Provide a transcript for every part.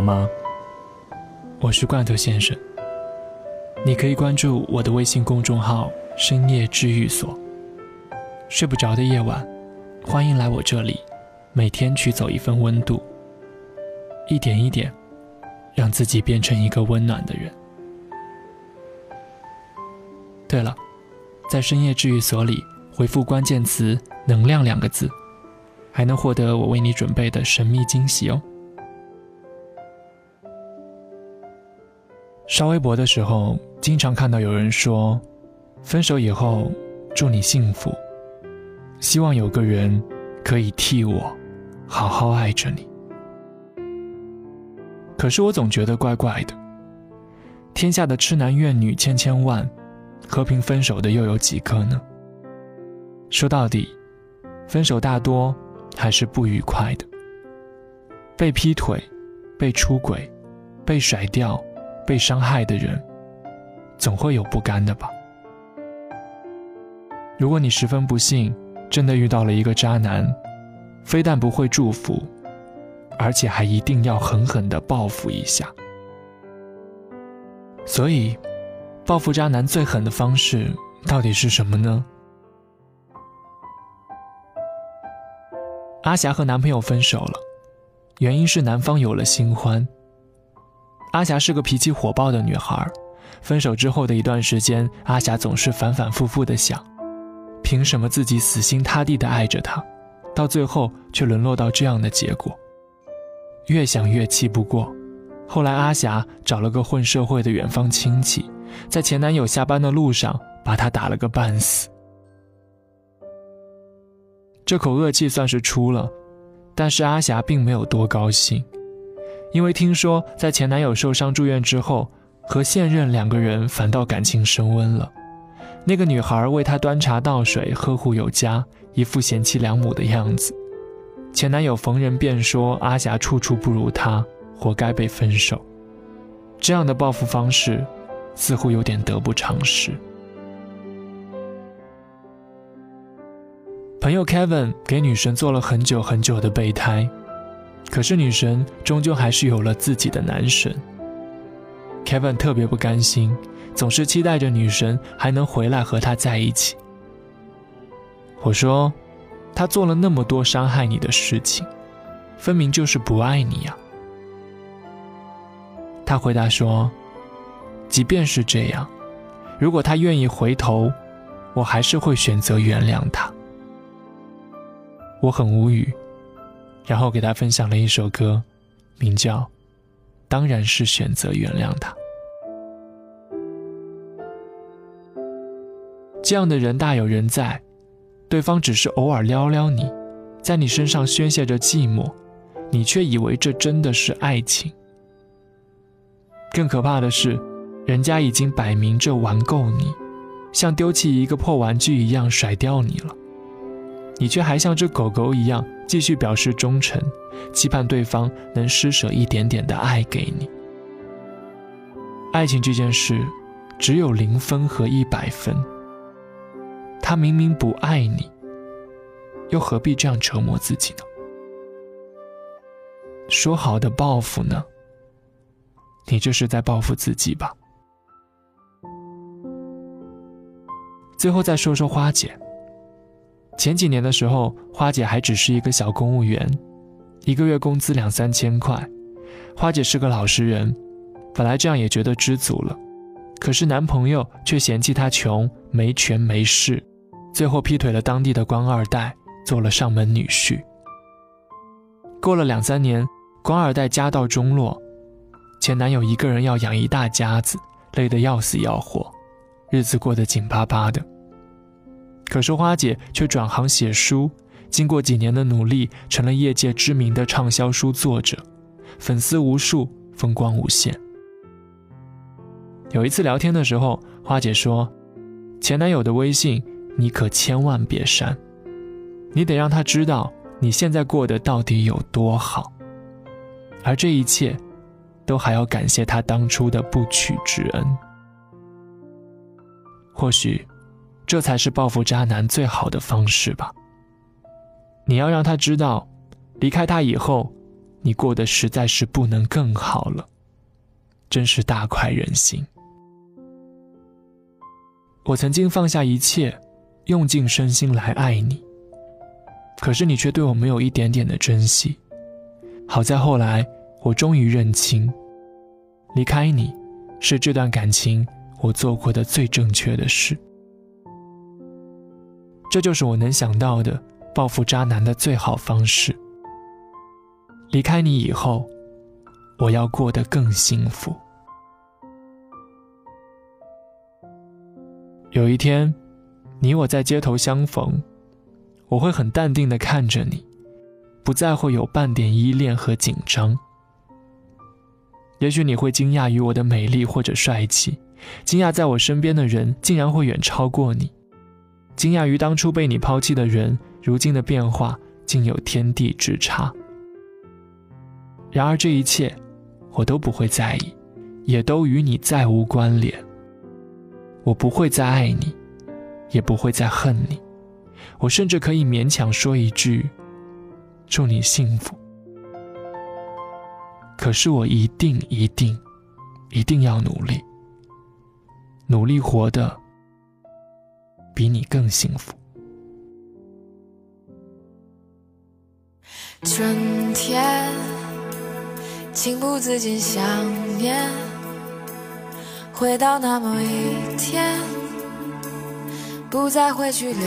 好吗？我是罐头先生。你可以关注我的微信公众号“深夜治愈所”。睡不着的夜晚，欢迎来我这里，每天取走一份温度，一点一点，让自己变成一个温暖的人。对了，在深夜治愈所里回复关键词“能量”两个字，还能获得我为你准备的神秘惊喜哦。刷微博的时候，经常看到有人说：“分手以后，祝你幸福，希望有个人可以替我好好爱着你。”可是我总觉得怪怪的。天下的痴男怨女千千万，和平分手的又有几个呢？说到底，分手大多还是不愉快的。被劈腿、被出轨、被甩掉。被伤害的人，总会有不甘的吧？如果你十分不幸，真的遇到了一个渣男，非但不会祝福，而且还一定要狠狠的报复一下。所以，报复渣男最狠的方式到底是什么呢？阿霞和男朋友分手了，原因是男方有了新欢。阿霞是个脾气火爆的女孩，分手之后的一段时间，阿霞总是反反复复的想，凭什么自己死心塌地的爱着他，到最后却沦落到这样的结果？越想越气不过，后来阿霞找了个混社会的远方亲戚，在前男友下班的路上把他打了个半死。这口恶气算是出了，但是阿霞并没有多高兴。因为听说在前男友受伤住院之后，和现任两个人反倒感情升温了。那个女孩为他端茶倒水，呵护有加，一副贤妻良母的样子。前男友逢人便说阿霞处处不如他，活该被分手。这样的报复方式，似乎有点得不偿失。朋友 Kevin 给女神做了很久很久的备胎。可是女神终究还是有了自己的男神。Kevin 特别不甘心，总是期待着女神还能回来和他在一起。我说，他做了那么多伤害你的事情，分明就是不爱你呀。他回答说，即便是这样，如果他愿意回头，我还是会选择原谅他。我很无语。然后给他分享了一首歌，名叫《当然是选择原谅他》。这样的人大有人在，对方只是偶尔撩撩你，在你身上宣泄着寂寞，你却以为这真的是爱情。更可怕的是，人家已经摆明着玩够你，像丢弃一个破玩具一样甩掉你了。你却还像只狗狗一样继续表示忠诚，期盼对方能施舍一点点的爱给你。爱情这件事，只有零分和一百分。他明明不爱你，又何必这样折磨自己呢？说好的报复呢？你这是在报复自己吧？最后再说说花姐。前几年的时候，花姐还只是一个小公务员，一个月工资两三千块。花姐是个老实人，本来这样也觉得知足了。可是男朋友却嫌弃她穷、没权没势，最后劈腿了当地的官二代，做了上门女婿。过了两三年，官二代家道中落，前男友一个人要养一大家子，累得要死要活，日子过得紧巴巴的。可是花姐却转行写书，经过几年的努力，成了业界知名的畅销书作者，粉丝无数，风光无限。有一次聊天的时候，花姐说：“前男友的微信你可千万别删，你得让他知道你现在过得到底有多好，而这一切，都还要感谢他当初的不娶之恩。或许。”这才是报复渣男最好的方式吧。你要让他知道，离开他以后，你过得实在是不能更好了，真是大快人心。我曾经放下一切，用尽身心来爱你，可是你却对我没有一点点的珍惜。好在后来，我终于认清，离开你，是这段感情我做过的最正确的事。这就是我能想到的报复渣男的最好方式。离开你以后，我要过得更幸福。有一天，你我在街头相逢，我会很淡定的看着你，不再会有半点依恋和紧张。也许你会惊讶于我的美丽或者帅气，惊讶在我身边的人竟然会远超过你，惊讶于当初被你抛弃的人，如今的变化竟有天地之差。然而这一切，我都不会在意，也都与你再无关联。我不会再爱你，也不会再恨你，我甚至可以勉强说一句：“祝你幸福。”可是我一定、一定、一定要努力，努力活得比你更幸福。春天，情不自禁想念。回到那么一天，不再回去留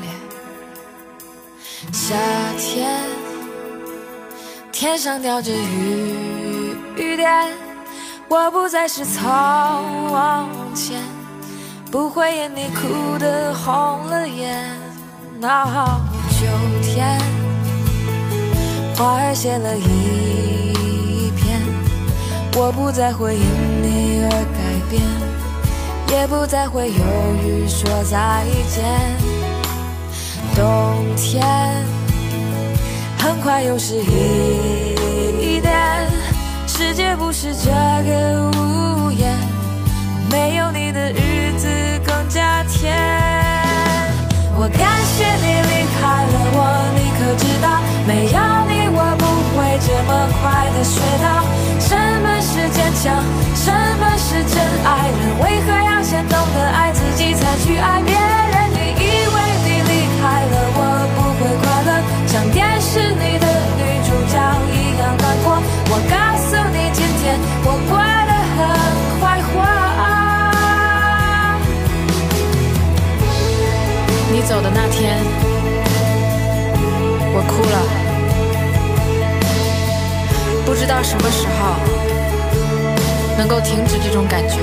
恋。夏天，天上掉着雨点，我不再是从前，不会因你哭得红了眼。那好秋天，花儿谢了一片，我不再会因你。而改变，也不再会犹豫说再见。冬天很快又是一年，世界不是这个无是坚强。什么是真爱人？为何要先懂得爱自己，才去爱别人？你以为你离开了我不会快乐，像电视里的女主角一样难过。我告诉你，今天我过得很快活。你走的那天，我哭了，不知道什么时候。能够停止这种感觉。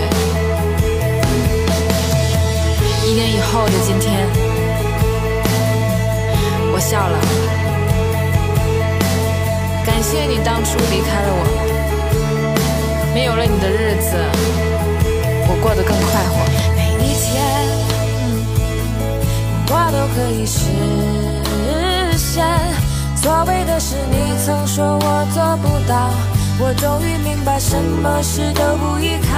一年以后的今天，我笑了。感谢你当初离开了我，没有了你的日子，我过得更快活。每一天，我都可以实现。所谓的事，你曾说我做不到。我终于明白，什么事都不依靠。